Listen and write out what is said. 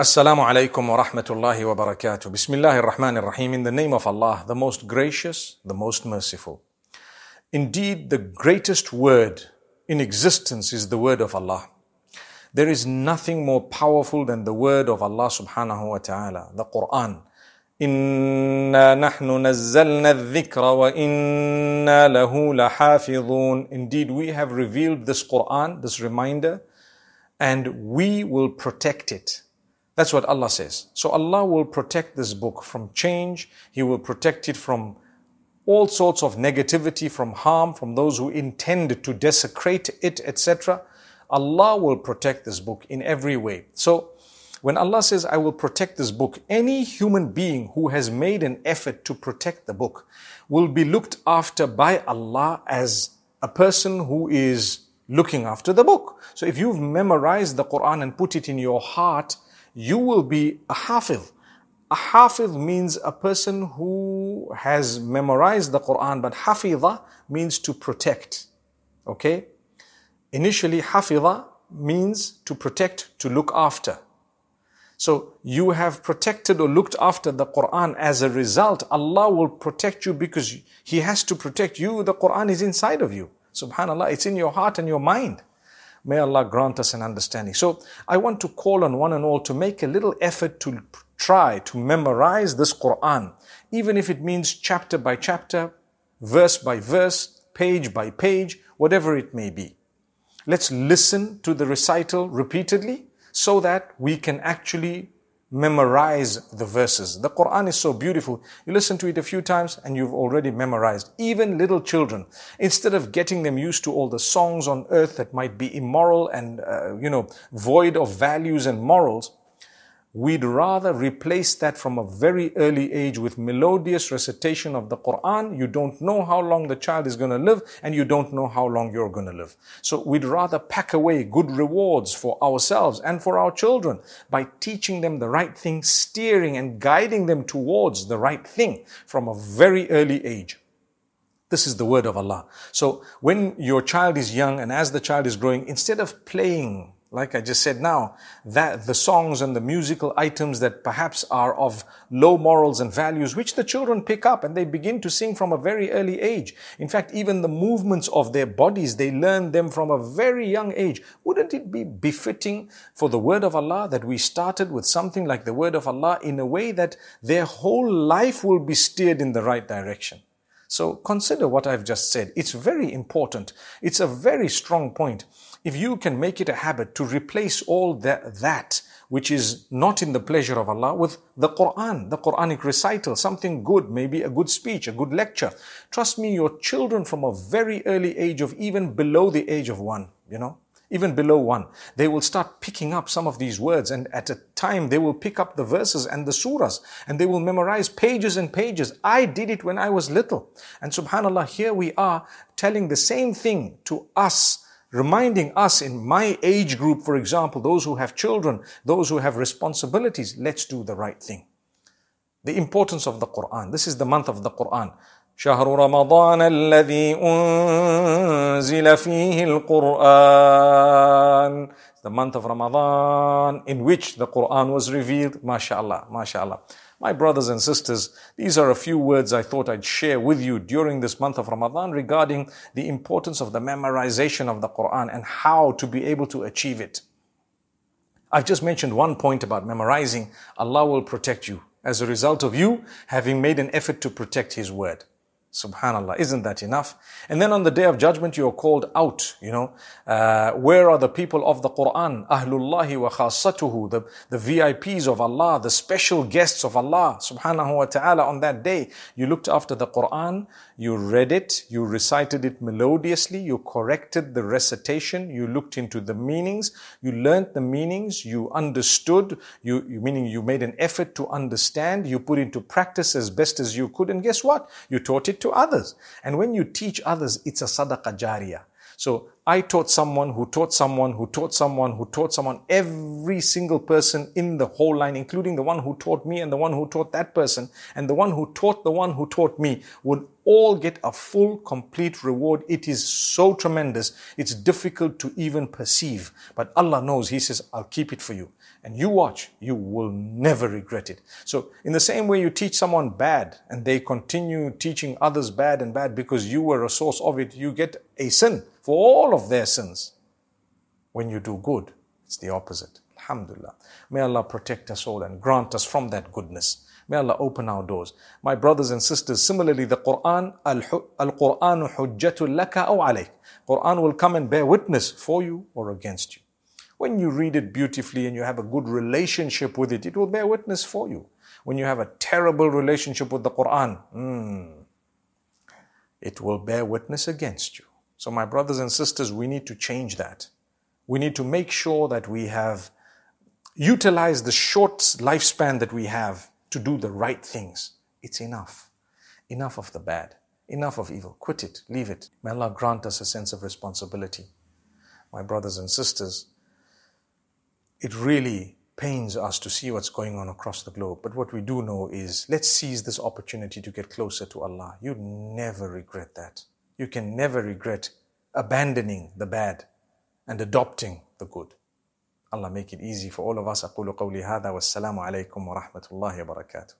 Assalamu alaikum wa rahmatullahi wa barakatuh. Bismillahir Rahmanir Rahim. In the name of Allah, the most gracious, the most merciful. Indeed, the greatest word in existence is the word of Allah. There is nothing more powerful than the word of Allah subhanahu wa ta'ala, the Quran. إنا نحن نزلنا الذكر وإنا له لحافظون. Indeed, we have revealed this Quran, this reminder, and we will protect it. That's what Allah says. So Allah will protect this book from change. He will protect it from all sorts of negativity, from harm, from those who intend to desecrate it, etc. Allah will protect this book in every way. So when Allah says, I will protect this book, any human being who has made an effort to protect the book will be looked after by Allah as a person who is looking after the book. So if you've memorized the Quran and put it in your heart, you will be a hafiz. A hafiz means a person who has memorized the Quran, but hafiza means to protect. Okay? Initially, hafiza means to protect, to look after. So you have protected or looked after the Quran. As a result, Allah will protect you because He has to protect you. The Quran is inside of you. Subhanallah, it's in your heart and your mind. May Allah grant us an understanding. So I want to call on one and all to make a little effort to try to memorize this Quran, even if it means chapter by chapter, verse by verse, page by page, whatever it may be. Let's listen to the recital repeatedly so that we can actually memorize the verses. The Quran is so beautiful. You listen to it a few times and you've already memorized. Even little children, instead of getting them used to all the songs on earth that might be immoral and, uh, you know, void of values and morals, We'd rather replace that from a very early age with melodious recitation of the Quran. You don't know how long the child is going to live and you don't know how long you're going to live. So we'd rather pack away good rewards for ourselves and for our children by teaching them the right thing, steering and guiding them towards the right thing from a very early age. This is the word of Allah. So when your child is young and as the child is growing, instead of playing like I just said now, that the songs and the musical items that perhaps are of low morals and values, which the children pick up and they begin to sing from a very early age. In fact, even the movements of their bodies, they learn them from a very young age. Wouldn't it be befitting for the word of Allah that we started with something like the word of Allah in a way that their whole life will be steered in the right direction? So consider what I've just said. It's very important. It's a very strong point. If you can make it a habit to replace all that, that which is not in the pleasure of Allah with the Quran, the Quranic recital, something good, maybe a good speech, a good lecture. Trust me, your children from a very early age of even below the age of one, you know, even below one, they will start picking up some of these words and at a time they will pick up the verses and the surahs and they will memorize pages and pages. I did it when I was little. And subhanAllah, here we are telling the same thing to us reminding us in my age group, for example, those who have children, those who have responsibilities, let's do the right thing. The importance of the Quran. This is the month of the Quran. شهر رمضان الذي أنزل فيه القرآن the month of Ramadan in which the Quran was revealed. MashaAllah, MashaAllah. My brothers and sisters, these are a few words I thought I'd share with you during this month of Ramadan regarding the importance of the memorization of the Quran and how to be able to achieve it. I've just mentioned one point about memorizing. Allah will protect you as a result of you having made an effort to protect His word. Subhanallah, isn't that enough? And then on the day of judgment, you're called out, you know. Uh, where are the people of the Quran? Ahlullahi wa khasatuhu, the, the VIPs of Allah, the special guests of Allah, subhanahu wa ta'ala. On that day, you looked after the Quran, you read it, you recited it melodiously, you corrected the recitation, you looked into the meanings, you learnt the meanings, you understood, you, you meaning you made an effort to understand, you put into practice as best as you could, and guess what? You taught it to others. And when you teach others, it's a sadaqah jariyah. So I taught someone who taught someone who taught someone who taught someone. Every single person in the whole line, including the one who taught me and the one who taught that person and the one who taught the one who taught me would all get a full, complete reward. It is so tremendous. It's difficult to even perceive. But Allah knows. He says, I'll keep it for you. And you watch, you will never regret it. So in the same way you teach someone bad and they continue teaching others bad and bad because you were a source of it, you get a sin for all of their sins. When you do good, it's the opposite. Alhamdulillah. May Allah protect us all and grant us from that goodness. May Allah open our doors. My brothers and sisters, similarly, the Quran, Al-Quran hujjatul laka aw alayk. Quran will come and bear witness for you or against you. When you read it beautifully and you have a good relationship with it, it will bear witness for you. When you have a terrible relationship with the Quran, mm, it will bear witness against you. So, my brothers and sisters, we need to change that. We need to make sure that we have utilized the short lifespan that we have to do the right things. It's enough. Enough of the bad. Enough of evil. Quit it. Leave it. May Allah grant us a sense of responsibility. My brothers and sisters, it really pains us to see what's going on across the globe. But what we do know is let's seize this opportunity to get closer to Allah. You never regret that You can never regret abandoning the bad and adopting the good. Allah make it easy for all of us. أقول قولي هذا والسلام عليكم ورحمة الله وبركاته.